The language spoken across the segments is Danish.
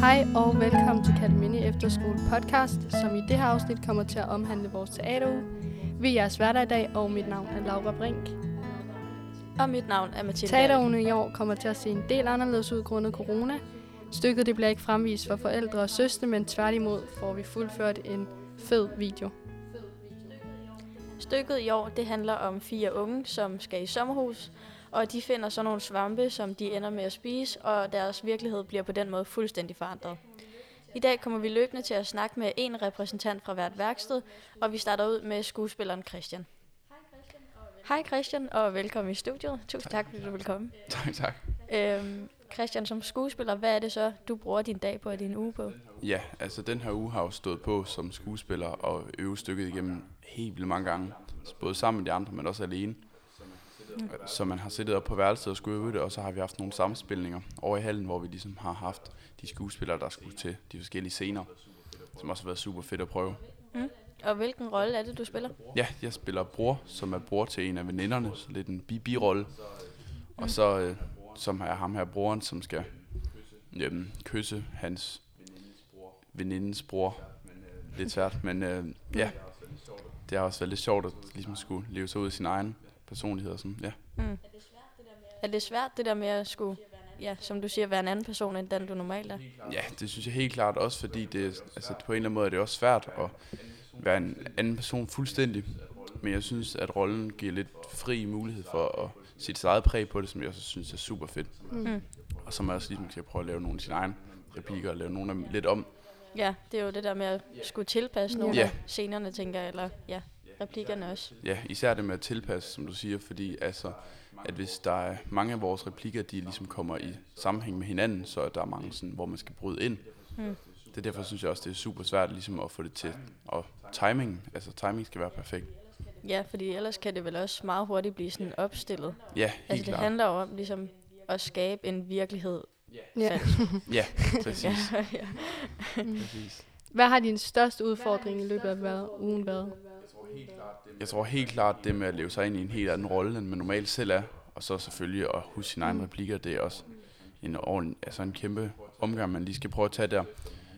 Hej og velkommen til Katamini Efterskole podcast, som i det her afsnit kommer til at omhandle vores teateruge. Vi er jeres hverdag i dag, og mit navn er Laura Brink. Og mit navn er Mathilde. Teaterugen i år kommer til at se en del anderledes ud grundet corona. Stykket det bliver ikke fremvist for forældre og søstre, men tværtimod får vi fuldført en fed video. Stykket i år det handler om fire unge, som skal i sommerhus, og de finder så nogle svampe, som de ender med at spise, og deres virkelighed bliver på den måde fuldstændig forandret. I dag kommer vi løbende til at snakke med en repræsentant fra hvert værksted, og vi starter ud med skuespilleren Christian. Hej Christian, og velkommen i studiet. Tusind tak, fordi du vil komme. Tak, tak. Øhm, Christian, som skuespiller, hvad er det så, du bruger din dag på og din uge på? Ja, altså den her uge har jo stået på som skuespiller og øve stykket igennem helt vildt mange gange. Både sammen med de andre, men også alene. Mm. Så man har siddet op på værelset og skulle øve det, og så har vi haft nogle samspilninger over i hallen, hvor vi ligesom har haft de skuespillere, der skulle til de forskellige scener, som også har været super fedt at prøve. Mm. Og hvilken rolle er det, du spiller? Ja, jeg spiller bror, som er bror til en af veninderne, så lidt en bi-bi-rolle. Mm. Og så øh, som er ham her broren, som skal øhm, kysse hans venindens bror. Lidt svært, men øh, ja, det har også været lidt sjovt at ligesom skulle leve sig ud af sin egen personlighed og sådan, ja. Mm. Er det svært det der med at skulle, ja, som du siger, være en anden person end den du normalt er? Ja, det synes jeg helt klart også, fordi det, altså, på en eller anden måde er det også svært at være en anden person fuldstændig. Men jeg synes, at rollen giver lidt fri mulighed for at sit eget præg på det, som jeg også synes er super fedt. Mm. Og så må jeg også ligesom skal prøve at lave nogle af sine egne replikker og lave nogle af dem lidt om. Ja, det er jo det der med at skulle tilpasse nogle ja. af scenerne, tænker jeg, eller ja, replikkerne også. Ja, især det med at tilpasse, som du siger, fordi altså, at hvis der er mange af vores replikker, de ligesom kommer i sammenhæng med hinanden, så er der mange sådan, hvor man skal bryde ind. Mm. Det er derfor synes jeg også, det er super svært ligesom at få det til. Og timing, altså timing skal være perfekt. Ja, fordi ellers kan det vel også meget hurtigt blive sådan opstillet. Ja, helt Altså det klart. handler jo om ligesom at skabe en virkelighed. Ja. ja, præcis. ja, ja. præcis. Hvad har din største udfordring i løbet af været, ugen været? Jeg tror helt klart, det med at leve sig ind i en helt anden rolle, end man normalt selv er, og så selvfølgelig at huske sine egne replikker, det er også en, altså en kæmpe omgang, man lige skal prøve at tage der.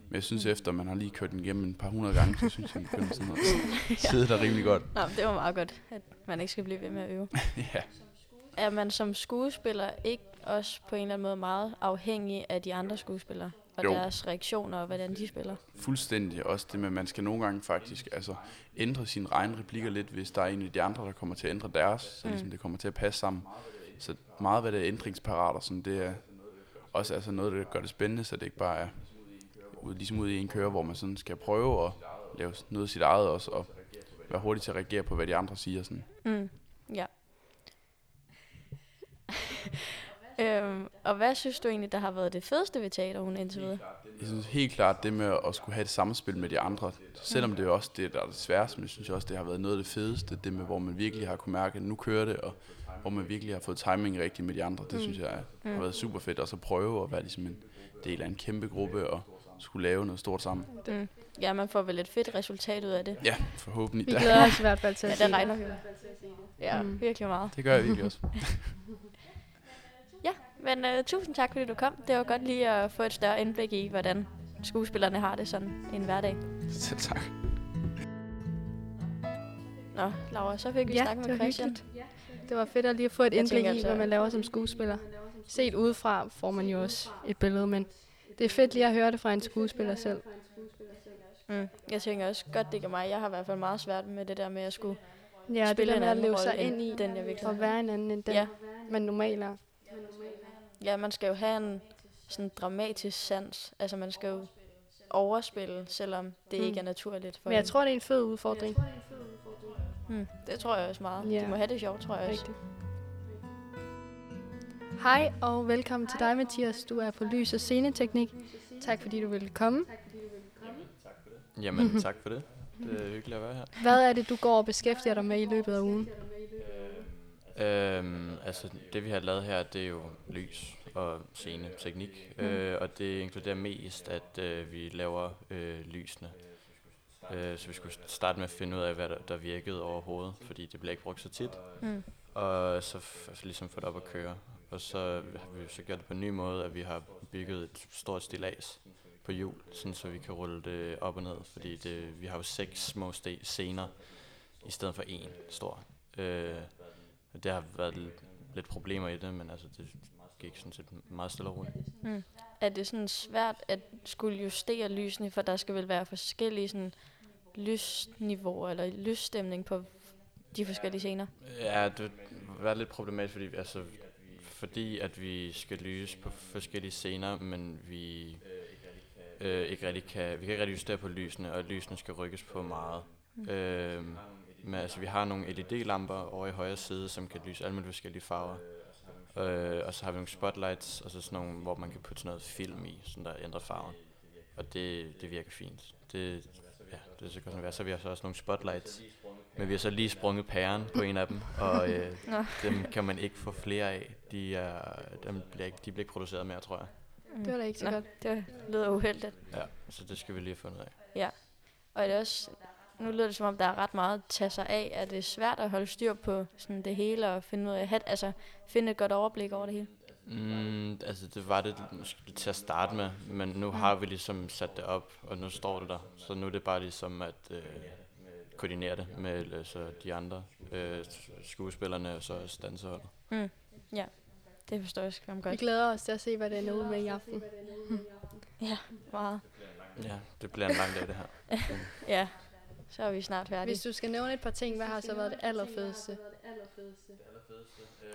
Men jeg synes, efter man har lige kørt den igennem en par hundrede gange, så synes jeg, man sådan at sidde der rimelig godt. Nå, det var meget godt, at man ikke skal blive ved med at øve. ja. Er man som skuespiller ikke også på en eller anden måde meget afhængig af de andre skuespillere? Og Jo. deres reaktioner og hvordan de spiller? Fuldstændig. Også det med, at man skal nogle gange faktisk altså, ændre sine egne replikker lidt, hvis der er en af de andre, der kommer til at ændre deres, så Mm. ligesom det kommer til at passe sammen. Så meget hvad det er ændringsparat og sådan, det er også altså noget, der gør det spændende, så det ikke bare er ud, ligesom ude i en køre, hvor man sådan skal prøve at lave noget af sit eget også, og være hurtig til at reagere på, hvad de andre siger. Sådan. Mm. Ja. Øhm, og hvad synes du egentlig, der har været det fedeste ved teaterhunden indtil videre? Jeg synes helt klart, det med at skulle have et samspil med de andre, selvom det er også det, der er det sværeste, men jeg synes også, det har været noget af det fedeste, det med, hvor man virkelig har kunne mærke, at nu kører det, og hvor man virkelig har fået timing rigtigt med de andre, det synes jeg er, har været super fedt, og så prøve at være ligesom en del af en kæmpe gruppe, og skulle lave noget stort sammen. Mm. Ja, man får vel et fedt resultat ud af det. Ja, forhåbentlig. Vi glæder os i hvert fald til Ja, at se det regner vi. Ja, Mm. virkelig meget. Det gør jeg virkelig også. Men uh, tusind tak, fordi du kom. Det var godt lige at få et større indblik i, hvordan skuespillerne har det sådan en hverdag. Selv tak. Nå, Laura, så fik vi Ja, snakket det med Christian. hyggeligt. Det var fedt at lige få et indblik i, hvad man laver som skuespiller. Set udefra får man jo også et billede, men det er fedt lige at høre det fra en skuespiller selv. Mm. Jeg tænker også godt, det gør mig. Jeg har i hvert fald meget svært med det der med at skulle Ja, det spille der en med at leve sig ind i, den, jeg virkelig og være en anden end den, Ja. man normalt er. Ja, man skal jo have en sådan dramatisk sans. Altså, man skal jo overspille, selvom det Mm. ikke er naturligt for Men jeg en. tror, det er en fed udfordring. Mm, det tror jeg også meget. Ja. De må have det sjovt, tror jeg også. Rigtigt. Hej og velkommen til dig, Mathias. Du er på Lys og Sceneteknik. Tak fordi du ville komme. Jamen, tak for det. Det er hyggeligt at være her. Hvad er det, du går og beskæftiger dig med i løbet af ugen? Øhm, altså, det vi har lavet her, det er jo lys og scene, teknik. Mm. Øh, og det inkluderer mest, at øh, vi laver øh, lysene. Øh, så vi skulle starte med at finde ud af, hvad der, der virkede overhovedet, fordi det bliver ikke brugt så tit. Mm. Og så f- ligesom få det op at køre. Og så har vi så gjort det på en ny måde, at vi har bygget et stort stilas på hjul, sådan så vi kan rulle det op og ned, fordi det, vi har jo seks små ste- scener i stedet for en stor. Øh, det har været lidt, lidt problemer i det, men altså det gik sådan set meget stille og roligt. Mm. Er det sådan svært at skulle justere lysene, for der skal vel være forskellige sådan lysniveauer eller lysstemning på de forskellige scener? Ja, det var lidt problematisk, fordi, altså, fordi at vi skal lyse på forskellige scener, men vi øh, ikke rigtig kan, vi kan ikke rigtig justere på lysene, og lysene skal rykkes på meget. Mm. Øh, men altså, vi har nogle LED-lamper over i højre side, som kan lyse alle mulige forskellige farver. Øh, og så har vi nogle spotlights, og så sådan nogle, hvor man kan putte sådan noget film i, sådan der ændrer farven. Og det, det virker fint. Det, ja, det er så godt som være. Så vi har så også nogle spotlights. Men vi har så lige sprunget pæren på en af dem, og øh, dem kan man ikke få flere af. De, er, dem bliver ikke, de bliver ikke produceret mere, tror jeg. Det var da ikke så Nå, godt. det lyder uheldigt. Ja, så det skal vi lige have fundet af. Og er det også, nu lyder det som om, der er ret meget at tage sig af. Er det svært at holde styr på sådan det hele og finde ud af, at, altså, finde et godt overblik over det hele? Mm, altså det var det måske til at starte med, men nu har vi ligesom sat det op, og nu står det der. Så nu er det bare ligesom at øh, koordinere det med altså, de andre øh, skuespillerne og så også danseholdet. Mm. Ja, det forstår jeg skam Vi godt. glæder os til at se, hvad det ender ud med i aften. Meget. Ja, det bliver en lang dag det her. Ja, så er vi snart færdige. Hvis du skal nævne et par ting, hvad har så været det allerfedeste?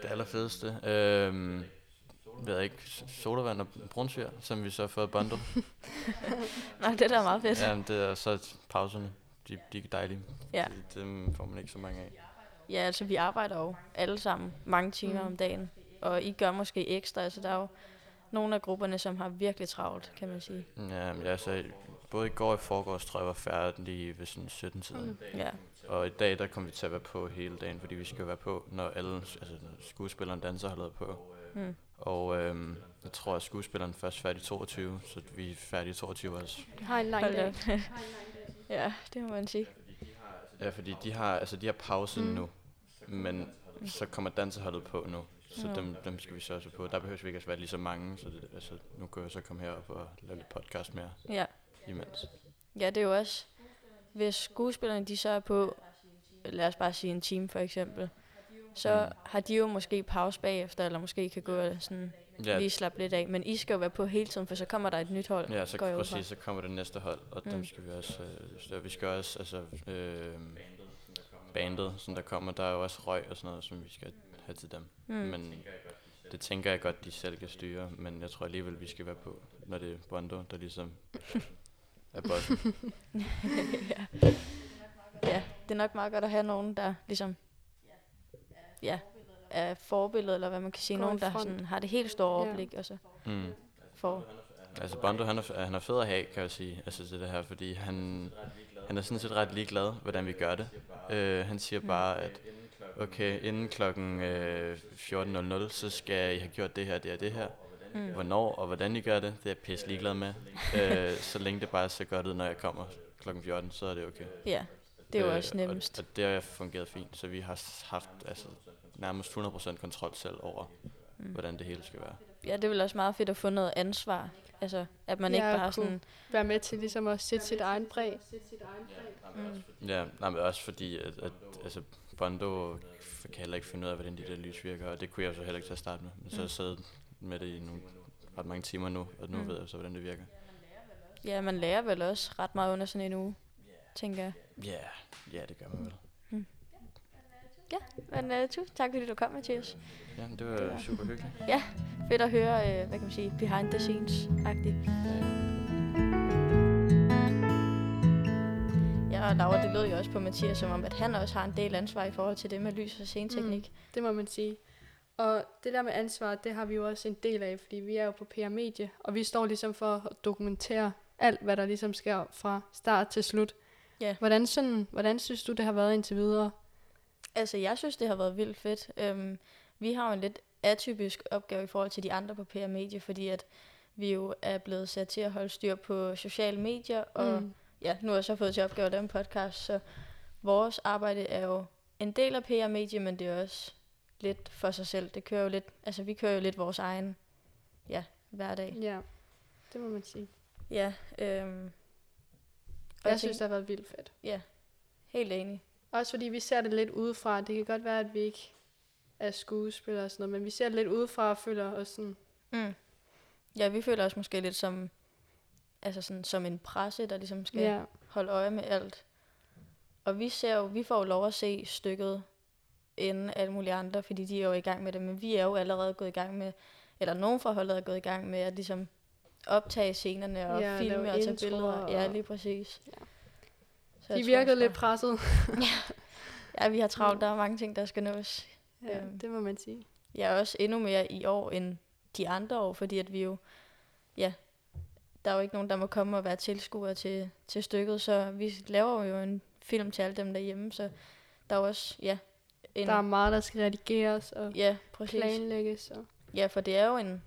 Det allerfedeste, øh, ved jeg ikke, sodavand og brunsviger, som vi så har fået bundlet. Nej, det er da meget fedt. ja, det er så pauserne, de, de er dejlige. Ja. Det, dem får man ikke så mange af. Ja, altså vi arbejder jo alle sammen mange timer Mm. om dagen. Og I gør måske ekstra. Altså der er jo nogle af grupperne, som har virkelig travlt, kan man sige. Ja, men altså, både i går og i forgårs tror jeg var færdig lige ved sådan 17 tiden. Mm. Ja, Og i dag, der kommer vi til at være på hele dagen, fordi vi skal være på, når alle altså, skuespilleren danser har lavet på. mm. Og øhm, jeg tror, at skuespilleren først er færdig 22, så vi er færdige 22 også. Vi har en lang dag. ja, det må man sige. Ja, fordi de har, altså, de har pause Mm. nu, men så kommer danseholdet på nu. Så Nå. dem, dem skal vi så også på. Der behøver vi ikke at være lige så mange, så det, altså, nu kan jeg så komme herop og lave lidt podcast mere Ja. Imens. ja, det er jo også, hvis skuespillerne de så er på, lad os bare sige en time for eksempel, så Mm. har de jo måske pause bagefter, eller måske kan gå og sådan Ja, lige slappe lidt af. Men I skal jo være på hele tiden, for så kommer der et nyt hold. Ja, så går fra. præcis, så kommer det næste hold, og mm. Dem skal vi også, øh, vi skal også, altså, øh, bandet, som der kommer, der er jo også røg og sådan noget, som vi skal have til dem. Mm. Men det tænker jeg godt, de selv kan styre, men jeg tror alligevel, vi skal være på, når det er Bondo, der ligesom er bossen. ja. ja, det er nok meget godt at have nogen, der ligesom ja, er forbillede, eller hvad man kan sige. Går Nogen, der sådan, har det helt store Ja. overblik, og så Mm. får... Altså Bondo, han er, han er fed at have, kan jeg sige, altså til det her, fordi han, han er sådan set ret ligeglad, hvordan vi gør det. Øh, han siger bare, at okay, inden klokken øh, 14.00, så skal I have gjort det her, det og det her. Mm. Hvornår og hvordan I gør det, det er jeg pisse ligeglad med. øh, så længe det bare ser godt ud, når jeg kommer klokken 14, så er det okay. Ja, det er jo Øh, også nemmest. Og, og det har fungeret fint, så vi har haft altså, nærmest 100% kontrol selv over, Mm. hvordan det hele skal være. Ja, det er vel også meget fedt at få noget ansvar. Altså, at man Ja, ikke bare kunne- sådan... Være med til ligesom at sætte sit egen præg. Mm. Ja, nej, men også fordi, at, at altså, Bondo kan heller ikke finde ud af, hvordan de der lys virker, og det kunne jeg så heller ikke til at starte med. Men så Mm. jeg siddet med det i nogle ret mange timer nu, og nu Mm. mm. ved jeg så, hvordan det virker. Ja, man lærer vel også ret meget under sådan en uge, tænker jeg. Ja, yeah, ja, det gør man vel. Men uh, tusind tak, fordi du kom, Mathias. Ja, det Det var var- super hyggeligt. Fedt at høre, uh, hvad kan man sige, behind the scenes-agtigt. Ja, og Laura, det lød jo også på Mathias, som om, at han også har en del ansvar i forhold til det med lys og sceneteknik. Det må man sige. Og det der med ansvar, det har vi jo også en del af, fordi vi er jo på PR Medie, og vi står ligesom for at dokumentere alt, hvad der ligesom sker fra start til slut. Ja. Hvordan, sådan, hvordan synes du, det har været indtil videre? Altså, jeg synes, det har været vildt fedt. Øhm, vi har jo en lidt atypisk opgave i forhold til de andre på PR Medie, fordi at vi jo er blevet sat til at holde styr på sociale medier, og Mm. ja, nu har jeg så fået til opgave at lave en podcast, så vores arbejde er jo en del af PR Medie, men det er også lidt for sig selv. Det kører jo lidt, altså vi kører jo lidt vores egen ja, hverdag. Ja, det må man sige. Ja, øhm, og Jeg synes, det har været vildt fedt. helt enig. Også fordi vi ser det lidt udefra. Det kan godt være, at vi ikke er skuespillere og sådan noget, men vi ser det lidt udefra og føler os sådan... Mm. Ja, vi føler os måske lidt som, altså sådan, som en presse, der ligesom skal Ja, holde øje med alt. Og vi ser jo, vi får jo lov at se stykket inden alle mulige andre, fordi de er jo i gang med det, men vi er jo allerede gået i gang med, eller nogen fra holdet er gået i gang med at ligesom optage scenerne og Ja, filme og tage billeder. Ja, og- lige præcis. Ja. Så de virkede lidt presset. Ja, vi har travlt. Der er mange ting, der skal nås. Ja, Øhm. det må man sige. Jeg er også endnu mere i år end de andre år, fordi at vi jo, ja, der er jo ikke nogen, der må komme og være tilskuere til, til stykket, så vi laver jo en film til alle dem derhjemme, så der er også, ja, en, Der er meget, der skal redigeres og ja, præcis. planlægges. Og, Ja, for det er jo en,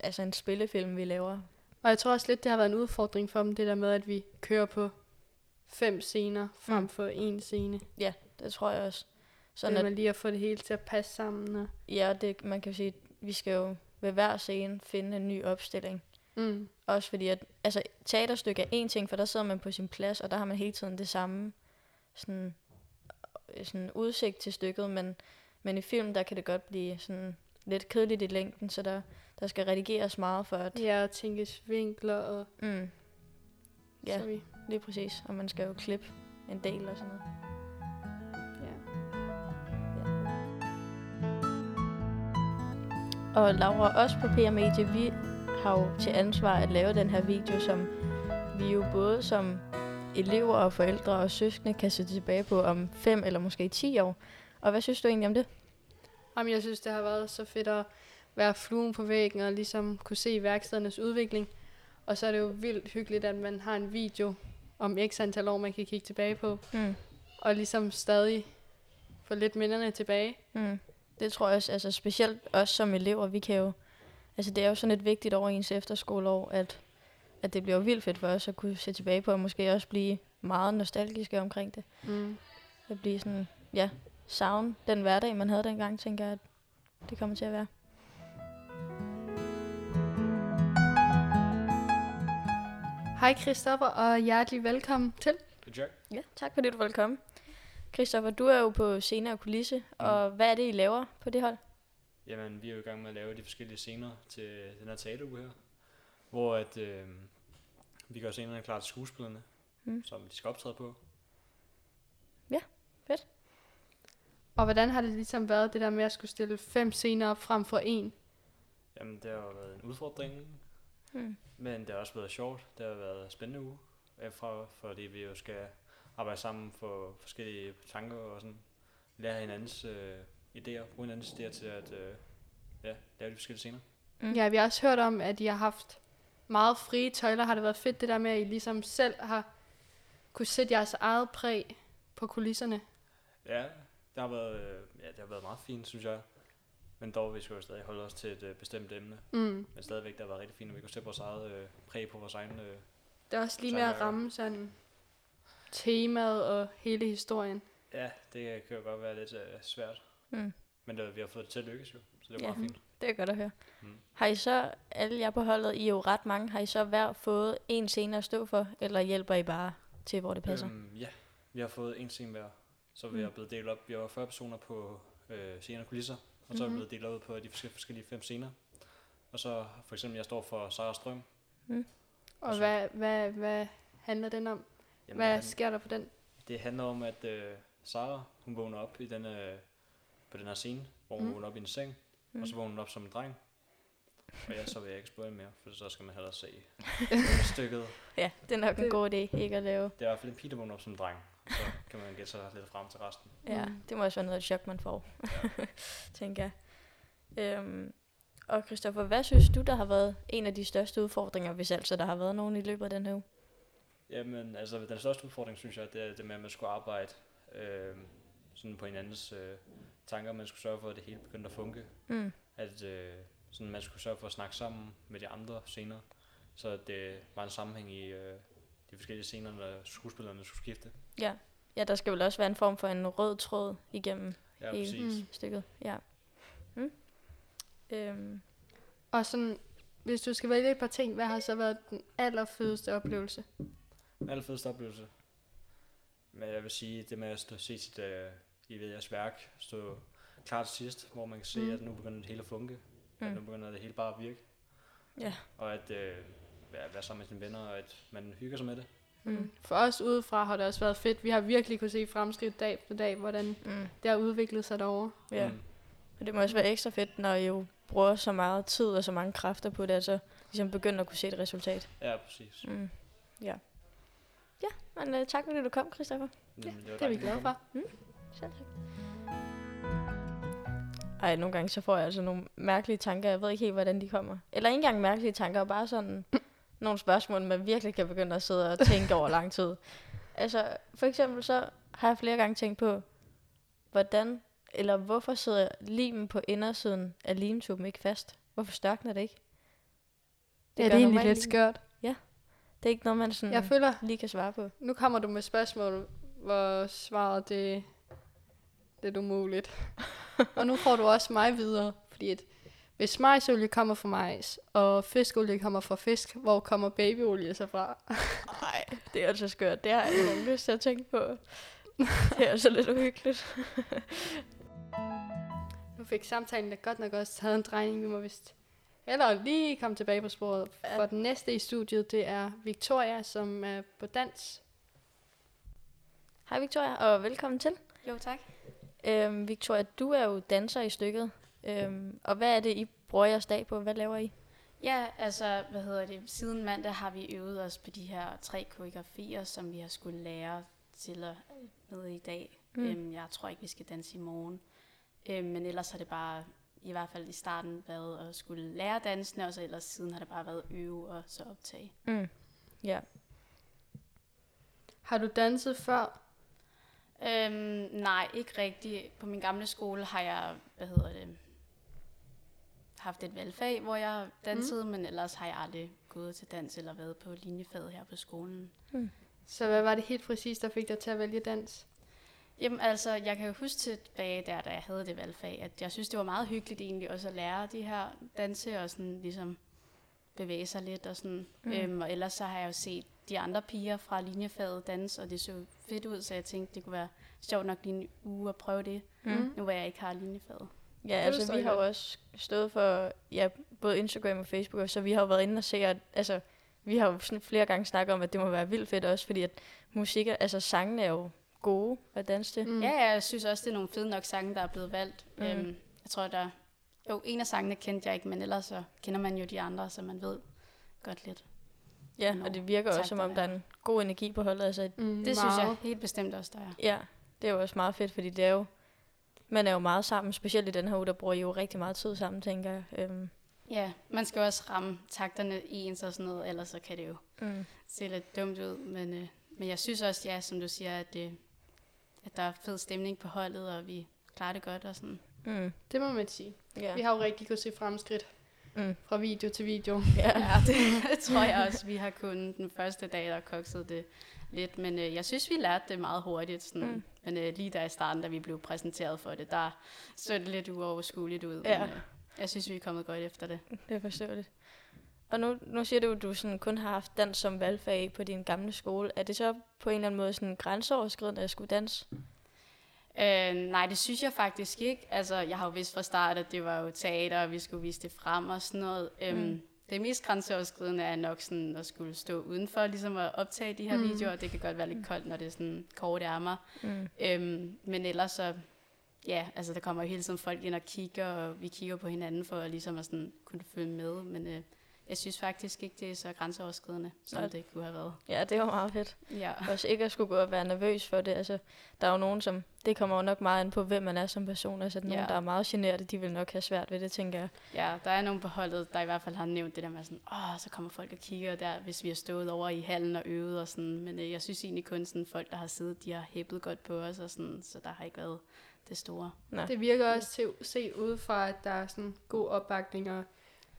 altså en spillefilm, vi laver. og jeg tror også lidt, det har været en udfordring for dem, det der med, at vi kører på fem scener frem Mm. for en scene. Ja, det tror jeg også. Sådan at man lige at få det hele til at passe sammen. Og, ja, det, man kan sige, vi skal jo ved hver scene finde en ny opstilling. mm, Også fordi, at altså, teaterstykke er en ting, for der sidder man på sin plads, og der har man hele tiden det samme sådan, sådan udsigt til stykket, men, men i film, der kan det godt blive sådan lidt kedeligt i længden, så der, der skal redigeres meget for at... ja, og tænkes vinkler og Mm, ja, vi, lige præcis. Og man skal jo klippe en del og sådan noget. ja. Og Laura, også på PR Medie, vi har jo til ansvar at lave den her video, som vi jo både som elever og forældre og søskende kan se tilbage på om fem eller måske 10 år. Og hvad synes du egentlig om det? Jamen, jeg synes, det har været så fedt at være fluen på væggen og ligesom kunne se værkstedernes udvikling. Og så er det jo vildt hyggeligt, at man har en video om x antal år, man kan kigge tilbage på. Mm. Og ligesom stadig få lidt minderne tilbage. Mm. Det tror jeg også, altså specielt os som elever, vi kan jo, altså det er jo sådan et vigtigt over ens efterskoleår, at, at det bliver vildt fedt for os at kunne se tilbage på, og måske også blive meget nostalgiske omkring det. Mm. At blive sådan, ja, savne den hverdag, man havde dengang, tænker jeg, at det kommer til at være. Hej Christoffer, og hjertelig velkommen til. Ja, tak fordi du ville komme. Christoffer, du er jo på scene og kulisse, og hvad er det, I laver på det hold? Jamen, vi er jo i gang med at lave de forskellige scener til den her teateruge her, hvor at, øh, vi gør scenerne klar til skuespillerne, Mm. som de skal optræde på. Og hvordan har det ligesom været, det der med at skulle stille fem scener op frem for en? Jamen, det har jo været en udfordring, Mm. men det har også været sjovt. Det har været en spændende uge, fra, fordi vi jo skal arbejde sammen for forskellige tanker og sådan lære hinandens øh, idéer, bruge hinandens idéer til at øh, ja, lave de forskellige scener. Mm. Ja, vi har også hørt om, at I har haft meget frie tøjler. Har det været fedt det der med, at I ligesom selv har kunne sætte jeres eget præg på kulisserne? Ja, det har været, øh, ja, det har været meget fint, synes jeg. Men dog, vi skal jo stadig holde os til et øh, bestemt emne. Mm. Men stadigvæk, det har været rigtig fint, at vi kunne sætte vores eget øh, præg på vores egen... Øh, Det er også lige med at er- ramme sådan temaet og hele historien. ja, det kan jo godt være lidt øh, svært. Mm. Men det, vi har fået det til at lykkes jo, så det er Ja. meget fint. Det er godt at høre. Mm. Har I så, alle jer på holdet, I er jo ret mange, har I så hver fået en scene at stå for, eller hjælper I bare til, hvor det passer? Øhm, ja, vi har fået en scene hver. Så vi Mm. er blevet delt op. Vi var 40 personer på øh, scener og kulisser, og så er vi Mhm. blevet delt op på de forskellige, forskellige fem scener. Og så for eksempel, jeg står for Sara Strøm. Og så- hvad, hvad, hvad handler den om? Jamen, Hvad han- sker der på den? Det handler om, at øh, Sara, hun vågner op i den, øh, på den her scene, hvor hun Mm. mm. vågner op i en seng, Mm. og så vågner hun op som en dreng. Og ja, så vil jeg ikke spørge mere, for så skal man hellere se stykket. Ja, det er nok en god idé, ikke at lave. Det er i hvert fald en pige, der vågner op som en dreng. Så kan man gætte sig lidt frem til resten. Ja, Mm. det må også være noget af chok, man får, tænker jeg. Øhm, og Christoffer, hvad synes du, der har været en af de største udfordringer, hvis altså der har været nogen i løbet af den her uge? Jamen, altså den største udfordring, synes jeg, det er det med, at man skulle arbejde øh, sådan på hinandens øh, tanker. Man skulle sørge for, at det hele begyndte at funke. Mm. At øh, sådan, man skulle sørge for at snakke sammen med de andre scener. Så det var en sammenhæng i øh, de forskellige scener, når skuespillerne skulle skifte. Ja. ja, der skal vel også være en form for en rød tråd igennem Ja, Hele. præcis. Mm. stykket. Ja. Mm. Øhm, Og sådan, hvis du skal vælge et par ting, hvad har så været den allerfedeste oplevelse? Den allerfedeste oplevelse. Men jeg vil sige, det med at stå, se sit, uh, i ved jeres værk, stå klar til sidst, hvor man kan se, Mm. mm. at nu begynder det hele at funke. Mm. At Mm. nu begynder det hele bare at virke. Ja. Og at uh, være, være sammen med sine venner, og at man hygger sig med det. Mm. For os udefra har det også været fedt. Vi har virkelig kunne se fremskridt dag for dag, hvordan Mm. det har udviklet sig derovre. Ja. Mm. Og det må også være ekstra fedt, når I jo bruger så meget tid og så mange kræfter på det, altså ligesom begynder at kunne se et resultat. Ja, præcis. Mm. Ja. Ja, men uh, tak fordi du kom, Christoffer. Jamen, var Det er vi glade for. Selv tak. Ej, nogle gange så får jeg altså nogle mærkelige tanker. Jeg ved ikke helt, hvordan de kommer. Eller ikke engang mærkelige tanker, bare sådan nogle spørgsmål, man virkelig kan begynde at sidde og tænke over lang tid. Altså, for eksempel så har jeg flere gange tænkt på, hvordan eller hvorfor sidder limen på indersiden af limtuben ikke fast? Hvorfor størkner det ikke? Det, ja, det gør er egentlig lidt lim. skørt. Det er ikke noget, man sådan Jeg føler, lige kan svare på. nu kommer du med spørgsmål, hvor svaret det er lidt umuligt. og nu får du også mig videre, fordi at hvis majsolie kommer fra majs, og fiskolie kommer fra fisk, hvor kommer babyolie så fra? Nej, det er altså skørt. Det har jeg ikke lyst til at tænke på. Det er altså lidt uhyggeligt. Nu fik samtalen da godt nok også taget en drejning. Vi må vist eller lige komme tilbage på sporet. For den næste i studiet, det er Victoria, som er på dans. Hej Victoria, og velkommen til. Jo, tak. Øhm, Victoria, du er jo danser i stykket. Øhm, og hvad er det, I bruger jeres dag på? Hvad laver I? Ja, altså, hvad hedder det? Siden mandag har vi øvet os på de her tre koreografier, som vi har skulle lære til at med i dag. Mm. Øhm, jeg tror ikke, vi skal danse i morgen. Øhm, men ellers har det bare, i hvert fald i starten, været at skulle lære dansene, og så ellers siden har det bare været øve og så optage. Mm. Ja. Har du danset før? Øhm, nej, ikke rigtigt. På min gamle skole har jeg, hvad hedder det, haft et valgfag, hvor jeg dansede, mm. men ellers har jeg aldrig gået til dans eller været på linjefaget her på skolen. Så hvad var det helt præcis, der fik dig til at vælge dans? Jamen altså, jeg kan jo huske tilbage der, da jeg havde det valgfag, at jeg synes, det var meget hyggeligt egentlig også at lære de her danse og sådan ligesom bevæge sig lidt og sådan. Mm. Mm. Øhm, og ellers så har jeg jo set de andre piger fra linjefaget danse, og det så fedt ud, så jeg tænkte, det kunne være sjovt nok lige en uge at prøve det, Mm. nu hvor jeg ikke har linjefaget. Ja, Det altså vi har jo også stået for ja, både Instagram og Facebook, så vi har jo været inde og se, at altså, vi har jo sådan flere gange snakket om, at det må være vildt fedt også, fordi at musik, altså sangene er jo gode at danse til. Mm. Mm. Ja, ja, jeg synes også, det er nogle fede nok sange, der er blevet valgt. Mm. Mm. Øhm, jeg tror, der... Jo, en af sangene kendte jeg ikke, men ellers så kender man jo de andre, så man ved godt lidt. Ja, og det virker også, som om der er en god energi på holdet. Altså, Mm, Det synes jeg helt bestemt også, der er. ja, det er jo også meget fedt, fordi det er jo, man er jo meget sammen, specielt i den her uge, der bruger I jo rigtig meget tid sammen, tænker jeg. Øhm, Ja, man skal også ramme takterne i ens og sådan noget, ellers så kan det jo mm. se lidt dumt ud. Men, øh, men jeg synes også, ja, som du siger, at, øh, at der er fed stemning på holdet, og vi klarer det godt og sådan. Mm. Det må man sige. Ja. Vi har jo rigtig kunnet se fremskridt Mm. fra video til video. Ja. Ja, det, det tror jeg også, vi har kunnet den første dag, der koksede det lidt. Men øh, jeg synes, vi lærte det meget hurtigt. Sådan. Mm. Men øh, lige der i starten, da vi blev præsenteret for det, der så det lidt uoverskueligt ud. Ja. Men, øh, jeg synes, vi er kommet godt efter det. Det er forståeligt. Og nu, nu siger du, at du sådan kun har haft dans som valgfag på din gamle skole. Er det så på en eller anden måde sådan grænseoverskridende at skulle danse? Øh, nej, det synes jeg faktisk ikke. Altså, jeg har jo vidst fra start, at det var jo teater, og vi skulle vise det frem og sådan noget. Øhm, Mm. Det mest grænseoverskridende er nok sådan at skulle stå udenfor, ligesom at optage de her Mm. mm. videoer. Det kan godt være lidt koldt, når det er sådan korte ærmer. Mm. Øhm, men ellers så, ja, altså der kommer jo hele tiden folk ind og kigger, og vi kigger på hinanden for at ligesom at sådan kunne følge med. Men øh, jeg synes faktisk ikke, det er så grænseoverskridende, som Nej. det kunne have været. Ja, det var meget fedt. Ja. Også ikke at skulle gå og være nervøs for det. Altså, der er jo nogen, som... Det kommer jo nok meget an på, hvem man er som person. Altså, nogen, Ja. der er meget generte, de vil nok have svært ved det, tænker jeg. ja, der er nogen på holdet, der i hvert fald har nævnt det der med sådan, åh, så kommer folk og kigger der, hvis vi har stået over i hallen og øvet og sådan. Men øh, jeg synes egentlig kun sådan, folk, der har siddet, de har hæppet godt på os og sådan, så der har ikke været det store. Nej. Det virker også til at se udefra, at der er sådan god opbakning, og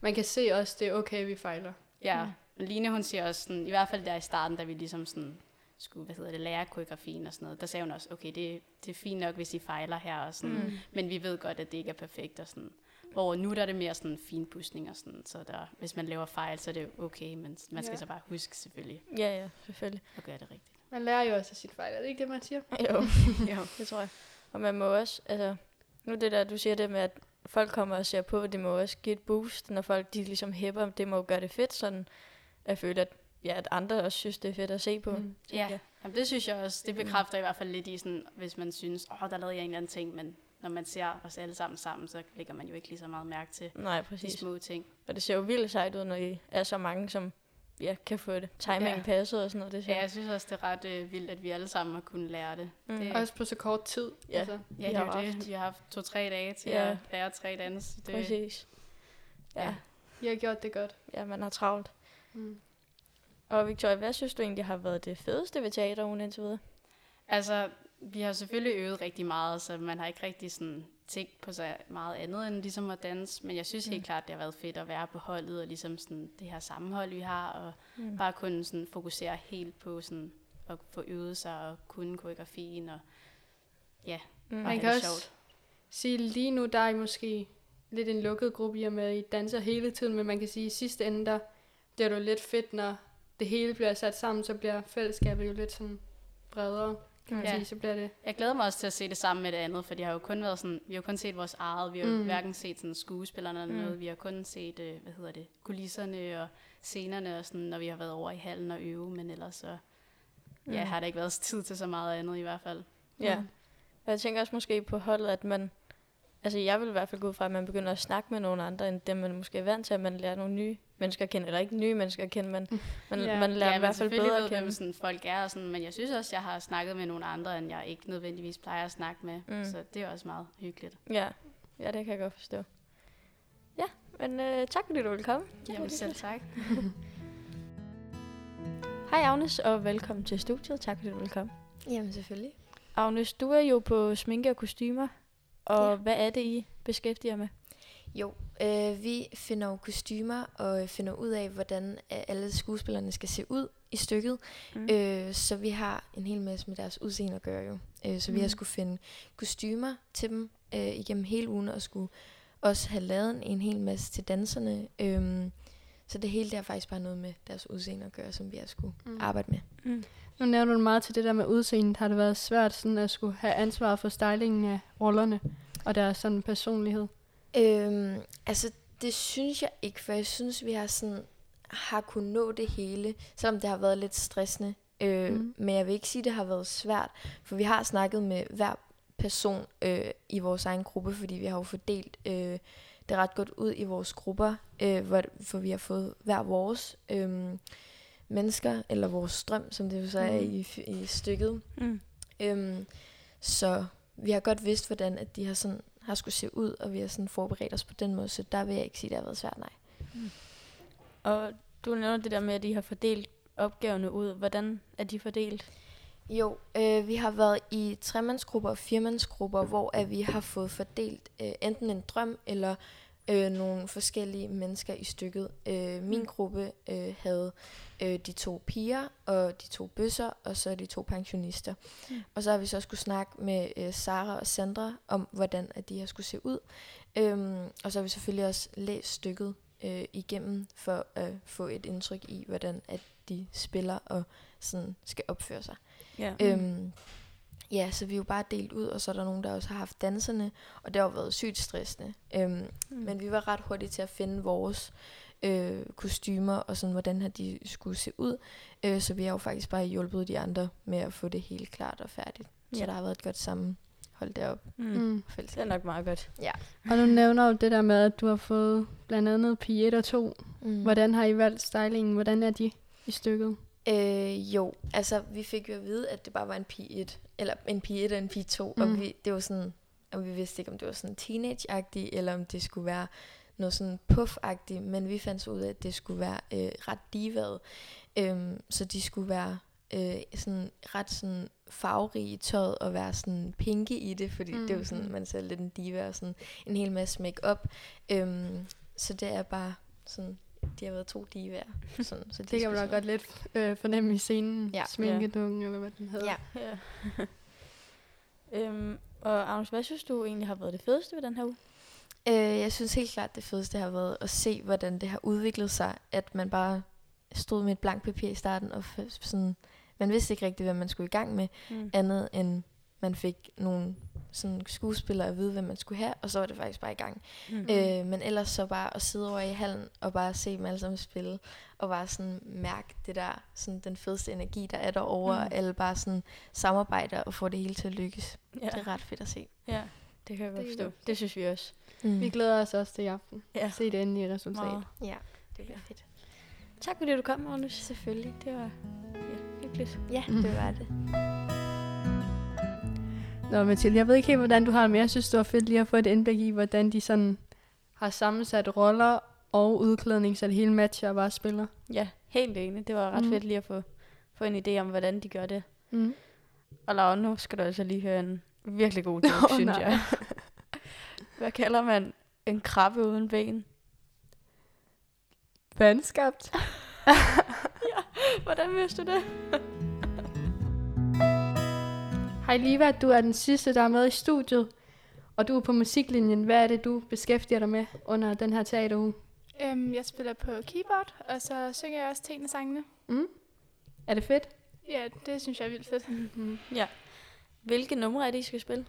man kan se også, det er okay, vi fejler. Ja, mm. Line hun siger også sådan, i hvert fald der i starten, da vi ligesom sådan skulle, hvad hedder det, lære koreografien og sådan noget, der sagde hun også, okay, det, det er fint nok, hvis I fejler her og sådan, Mm. men vi ved godt, at det ikke er perfekt og sådan. Hvor nu der er det mere sådan finpudsning og sådan, så der, hvis man laver fejl, så er det okay, men man skal Ja. så bare huske selvfølgelig Ja, ja, selvfølgelig. at gøre det rigtigt. Man lærer jo også af sit fejl, er det ikke det, man siger? Jo, Jo. det tror jeg. Og man må også, altså, nu det der, du siger det med, at folk kommer og ser på, det må også give et boost, når folk de ligesom hæpper, det må jo gøre det fedt, sådan at føle, at, ja, at andre også synes, det er fedt at se på. Mm. Ja, jeg. Jamen, det synes jeg også. Det bekræfter i hvert fald lidt i, sådan, hvis man synes, åh, oh, der lavede jeg en eller anden ting, men når man ser os alle sammen sammen, så lægger man jo ikke lige så meget mærke til Nej, de præcis. små ting. Og det ser jo vildt sejt ud, når I er så mange, som ja, kan få det. Timingen Ja. passet og sådan noget. Det ser Ja, jeg synes også, det er ret øh, vildt, at vi alle sammen har kunnet lære det. Mm. det Også på så kort tid. Ja. Altså. Ja, det er har jo haft- det. Vi har haft to-tre dage til Ja. at lære tre dans. Det, Præcis. Ja, Ja. I har gjort det godt. ja, man har travlt. Mm. Og Victoria, hvad synes du egentlig har været det fedeste ved teaterugen indtil videre? Altså, vi har selvfølgelig øvet rigtig meget, så man har ikke rigtig sådan tænkt på så meget andet end ligesom at danse. Men jeg synes helt Mm. klart, det har været fedt at være på holdet, og ligesom sådan det her sammenhold, vi har, og Mm. bare kunne sådan fokusere helt på sådan at få øvet sig og kunne koreografien og ja, Mm. og Man kan også sjovt. sige, lige nu der er I måske lidt en lukket gruppe i og med, at I danser hele tiden, men man kan sige, at i sidste ende, der det er jo lidt fedt, når det hele bliver sat sammen, så bliver fællesskabet jo lidt sådan bredere, kan man Ja. sige, så bliver det... Jeg glæder mig også til at se det sammen med det andet, for det har jo kun været sådan, vi har jo kun set vores eget, vi har jo Mm. hverken set sådan skuespillerne eller Mm. noget, vi har kun set, øh, hvad hedder det, kulisserne og scenerne og sådan, når vi har været over i hallen og øve, men ellers så, Mm. ja, har der ikke været tid til så meget andet i hvert fald. Ja. Mm. Jeg tænker også måske på holdet, at man... Altså, jeg vil i hvert fald gå ud fra, at man begynder at snakke med nogle andre, end dem, man måske er vant til, at man lærer nogle nye mennesker at kende. Eller ikke nye mennesker at kende, men man, Ja. man lærer ja, i hvert fald selvfølgelig bedre ved, at kende. hvem sådan folk er, og sådan, men jeg synes også, jeg har snakket med nogle andre, end jeg ikke nødvendigvis plejer at snakke med, Mm. mm. så det er også meget hyggeligt. Ja. ja, det kan jeg godt forstå. Ja, men øh, tak fordi du ville komme. Jamen selv tak. Hej Agnes, og velkommen til studiet. Tak fordi du ville komme. Jamen selvfølgelig. Agnes, du er jo på sminke og kostymer, og Ja. hvad er det, I beskæftiger med? Jo, øh, vi finder jo kostymer og finder ud af, hvordan øh, alle skuespillerne skal se ud i stykket. Mm. Øh, så vi har en hel masse med deres udseende at gøre jo. Øh, så vi har Mm. skulle finde kostymer til dem øh, igennem hele ugen, og skulle også have lavet en, en hel masse til danserne. Øh, så det hele det har faktisk bare noget med deres udseende at gøre, som vi har skulle Mm. arbejde med. Mm. Nu nævner du meget til det der med udseendet. Har det været svært sådan at skulle have ansvar for stylingen af rollerne og deres sådan personlighed? Øhm, altså, det synes jeg ikke, for jeg synes, vi har sådan har kunnet nå det hele, selvom det har været lidt stressende. Øh, mm. Men jeg vil ikke sige, at det har været svært, for vi har snakket med hver person øh, i vores egen gruppe, fordi vi har jo fordelt øh, det ret godt ud i vores grupper, øh, hvor, for vi har fået hver vores øh, mennesker, eller vores strøm, som det jo så er Mhm. i, i stykket. Mm. Øhm, så vi har godt vidst, hvordan at de har, sådan, har skulle se ud, og vi har sådan forberedt os på den måde, så der vil jeg ikke sige, at det har været svært, nej. Og du nævner det der med, at I har fordelt opgaverne ud. Hvordan er de fordelt? Jo, øh, vi har været i tremandsgrupper og firmandsgrupper, hvor at vi har fået fordelt øh, enten en drøm eller øh, nogle forskellige mennesker i stykket. Øh, min Mm. gruppe øh, havde øh, de to piger og de to bøsser, og så de to pensionister. Mm. Og så har vi så skulle snakke med øh, Sara og Sandra om, hvordan at de her skulle se ud. Øhm, og så har vi selvfølgelig også læst stykket øh, igennem for at få et indtryk i, hvordan at de spiller og sådan skal opføre sig. Mm. Øhm, ja, så vi er jo bare delt ud, og så er der nogen, der også har haft danserne, og det har jo været sygt stressende. Øhm, Mm. Men vi var ret hurtige til at finde vores øh, kostymer, og sådan, hvordan har de skulle se ud. Øh, så vi har jo faktisk bare hjulpet de andre med at få det helt klart og færdigt. Så Ja. der har været et godt sammenhold deroppe. Mm. Mm. Det er nok meget godt. Og du nævner jo det der med, at du har fået blandt andet pige 1 og 2. Mm. Hvordan har I valgt stylingen? Hvordan er de i stykket? Øh, jo, altså vi fik jo at vide, at det bare var en pige 1, eller en pige 1 og en pige 2, mm. og vi, det var sådan, og vi vidste ikke, om det var sådan teenage-agtigt, eller om det skulle være noget sådan puff-agtigt, men vi fandt ud af, at det skulle være øh, ret divaet, øhm, så de skulle være øh, sådan ret sådan farverige i tøjet og være sådan pinke i det, fordi mm. det er jo sådan, Mhm. man ser lidt en diva og sådan en hel masse make-up, øhm, så det er bare sådan, de har været to divaer, sådan, så de Det kan man nok godt lidt øh, fornemme i scenen. Ja. Sminkedungen, eller hvad den hedder. Ja. Ja. øhm, og Agnes, hvad synes du egentlig har været det fedeste ved den her uge? Øh, jeg synes helt klart, det fedeste har været at se, hvordan det har udviklet sig. At man bare stod med et blankt papir i starten, og f- sådan, man vidste ikke rigtigt, hvad man skulle i gang med, Mm. andet end man fik nogle sådan skuespillere at vide, hvad man skulle have, og så var det faktisk bare i gang. Mm. Øh, men ellers så bare at sidde over i hallen og bare se dem alle sammen spille, og bare sådan mærke det der, sådan den fedeste energi, der er derovre, Mm. og alle bare sådan samarbejder og får det hele til at lykkes. Ja. Det er ret fedt at se. ja, det kan jeg godt Det forstå. Det synes vi også. Mm. Vi glæder os også til i aften. Ja. Se det endelige resultat. Meget. Ja, det bliver fedt. Tak fordi du kom, Magnus. Selvfølgelig. Det var ja, hyggeligt. Ja, Mm. det var det. Nå, Mathilde, jeg ved ikke helt, hvordan du har det, men jeg synes, det var fedt lige at få et indblik i, hvordan de sådan har sammensat roller og udklædning, så det hele matcher og bare spiller. Ja, helt enig. Det var ret Mm. fedt lige at få, få en idé om, hvordan de gør det. Mm. Og Laura, nu skal du altså lige høre en virkelig god joke, Åh, synes nej. jeg. Hvad kalder man en krabbe uden ben? Vandskabt. Hvordan vidste du det? Hej Liva, du er den sidste, der er med i studiet, og du er på musiklinjen. Hvad er det, du beskæftiger dig med under den her teateruge? Øhm, jeg spiller på keyboard, og så synger jeg også tingene sangene. Mm? Er det fedt? Ja, det synes jeg er vildt fedt. Mm. Hvilke numre er det, I skal spille?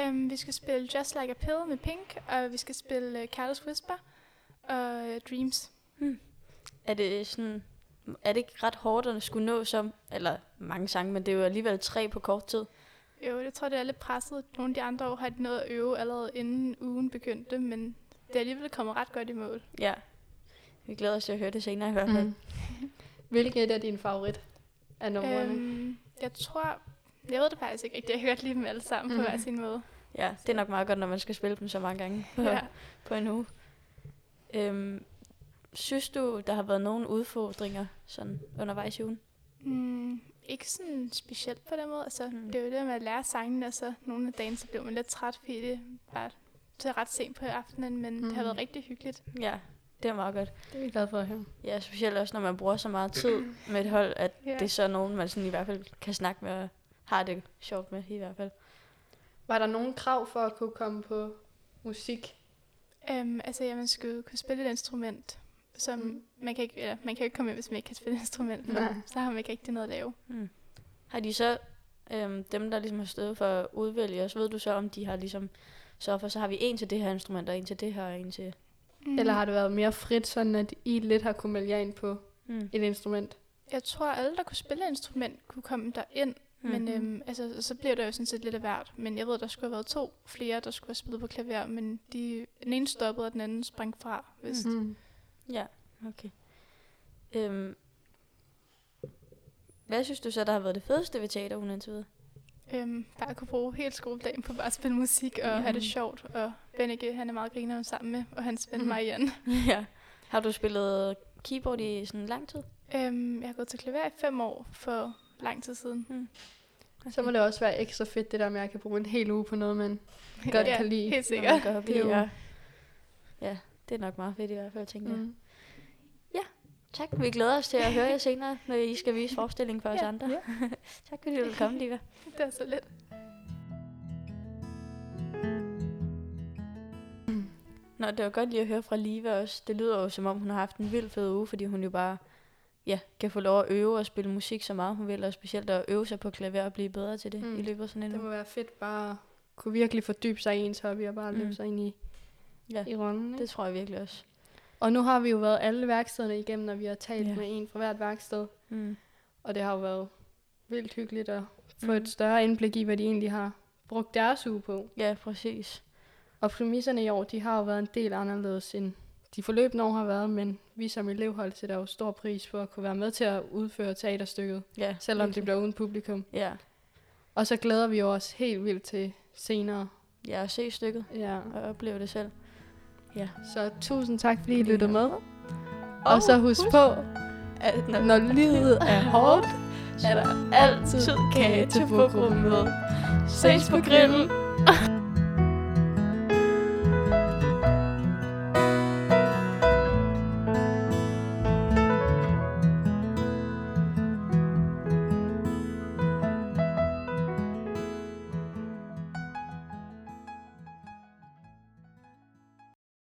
Øhm, vi skal spille Just Like a Pill med Pink, og vi skal spille uh, Carlos Whisper og uh, Dreams. Er det sådan... Er det ikke ret hårdt at skulle nå som... Eller mange sange, men det er jo alligevel tre på kort tid. Jo, jeg tror, det er lidt presset. Nogle af de andre år har de nået at øve allerede inden ugen begyndte, men det er alligevel kommet ret godt i mål. Ja. Vi glæder os til at høre det senere i hvert fald. Mm. Hvilket er din favorit af numrene? Øhm, jeg tror... Jeg ved det faktisk ikke rigtigt. Jeg har hørt lige dem alle sammen på Mhm. hver sin måde. Ja, det er nok meget godt, når man skal spille dem så mange gange på, Ja. på en uge. Øhm, synes du, der har været nogle udfordringer sådan undervejs i ugen? Mm, ikke sådan specielt på den måde. Altså, Mm. mm. Det er jo det med at lære sangen, og så nogle af dagen, så blev man lidt træt, fordi det bare til ret sent på aftenen, men mm. det har været rigtig hyggeligt. Ja, det er meget godt. Det er vi glade for at høre. Ja, specielt også, når man bruger så meget tid med et hold, at Ja. det er så nogen, man sådan i hvert fald kan snakke med og har det sjovt med i hvert fald. Var der nogen krav for at kunne komme på musik? Um, altså, ja, man skulle kunne spille et instrument, som Mm. man, kan ikke, eller, man kan jo ikke komme ind, hvis man ikke kan spille et instrument. Nej. Så har man ikke rigtig noget at lave. Mm. Har de så, øhm, dem der ligesom har stået for at udvælge os, ved du så, om de har ligesom så for, så har vi en til det her instrument, og en til det her, og en til... Mm. Eller har det været mere frit, sådan at I lidt har kunnet melde jer ind på Mm. et instrument? Jeg tror, at alle, der kunne spille et instrument, kunne komme der ind. Mm. Men øhm, altså, så bliver det jo sådan set lidt af hvert. Men jeg ved, der skulle have været to flere, der skulle have spillet på klaver, men de, den ene stoppede, og den anden sprang fra, vist. Mm. Mm. Ja, okay. Øhm, hvad synes du så, der har været det fedeste ved teaterugen indtil videre? Øhm, bare at kunne bruge hele skoledagen på bare at spille musik og Ja. have det sjovt. Og Bennike, han er meget griner sammen med, og hans ven Mhm. Marianne. ja. Har du spillet keyboard i sådan lang tid? Øhm, jeg har gået til klaver i fem år for lang tid siden. Så må det også være ekstra fedt, det der med, at jeg kan bruge en hel uge på noget, man godt ja, kan lide. helt sikkert. i, Det er jo- ja. ja, det er nok meget fedt i hvert fald, tænker jeg. Mm. Tak, vi glæder os til at høre jer senere, når I skal vise forestillingen for os Ja, andre. tak fordi du ville komme, Diva. Det er så lidt. Nå, det var godt lige at høre fra Liva også. Det lyder jo som om, hun har haft en vild fed uge, fordi hun jo bare ja, kan få lov at øve og spille musik så meget hun vil, og specielt at øve sig på klaver og blive bedre til det Mm. mm. i løbet af sådan en Det må uge. være fedt bare at kunne virkelig fordybe sig i ens hobby og bare løbe Mm. sig ind i, Ja, i rollen. Ikke? det tror jeg virkelig også. Og nu har vi jo været alle værkstederne igennem, når vi har talt Ja. med en fra hvert værksted. Mm. Og det har jo været vildt hyggeligt at få Mm. et større indblik i, hvad de egentlig har brugt deres uge på. Ja, præcis. Og præmisserne i år, de har jo været en del anderledes end de forløbende år har været, men vi som elevhold sætter jo stor pris på at kunne være med til at udføre teaterstykket, Ja, selvom det virkelig. bliver uden publikum. Ja, Og så glæder vi os helt vildt til senere. ja at se stykket Ja. og opleve det selv. Så tusind tak, fordi I lyttede med. Og så husk på, at når når livet er hårdt, er der altid kage til fodgruppen med. Ses på grillen!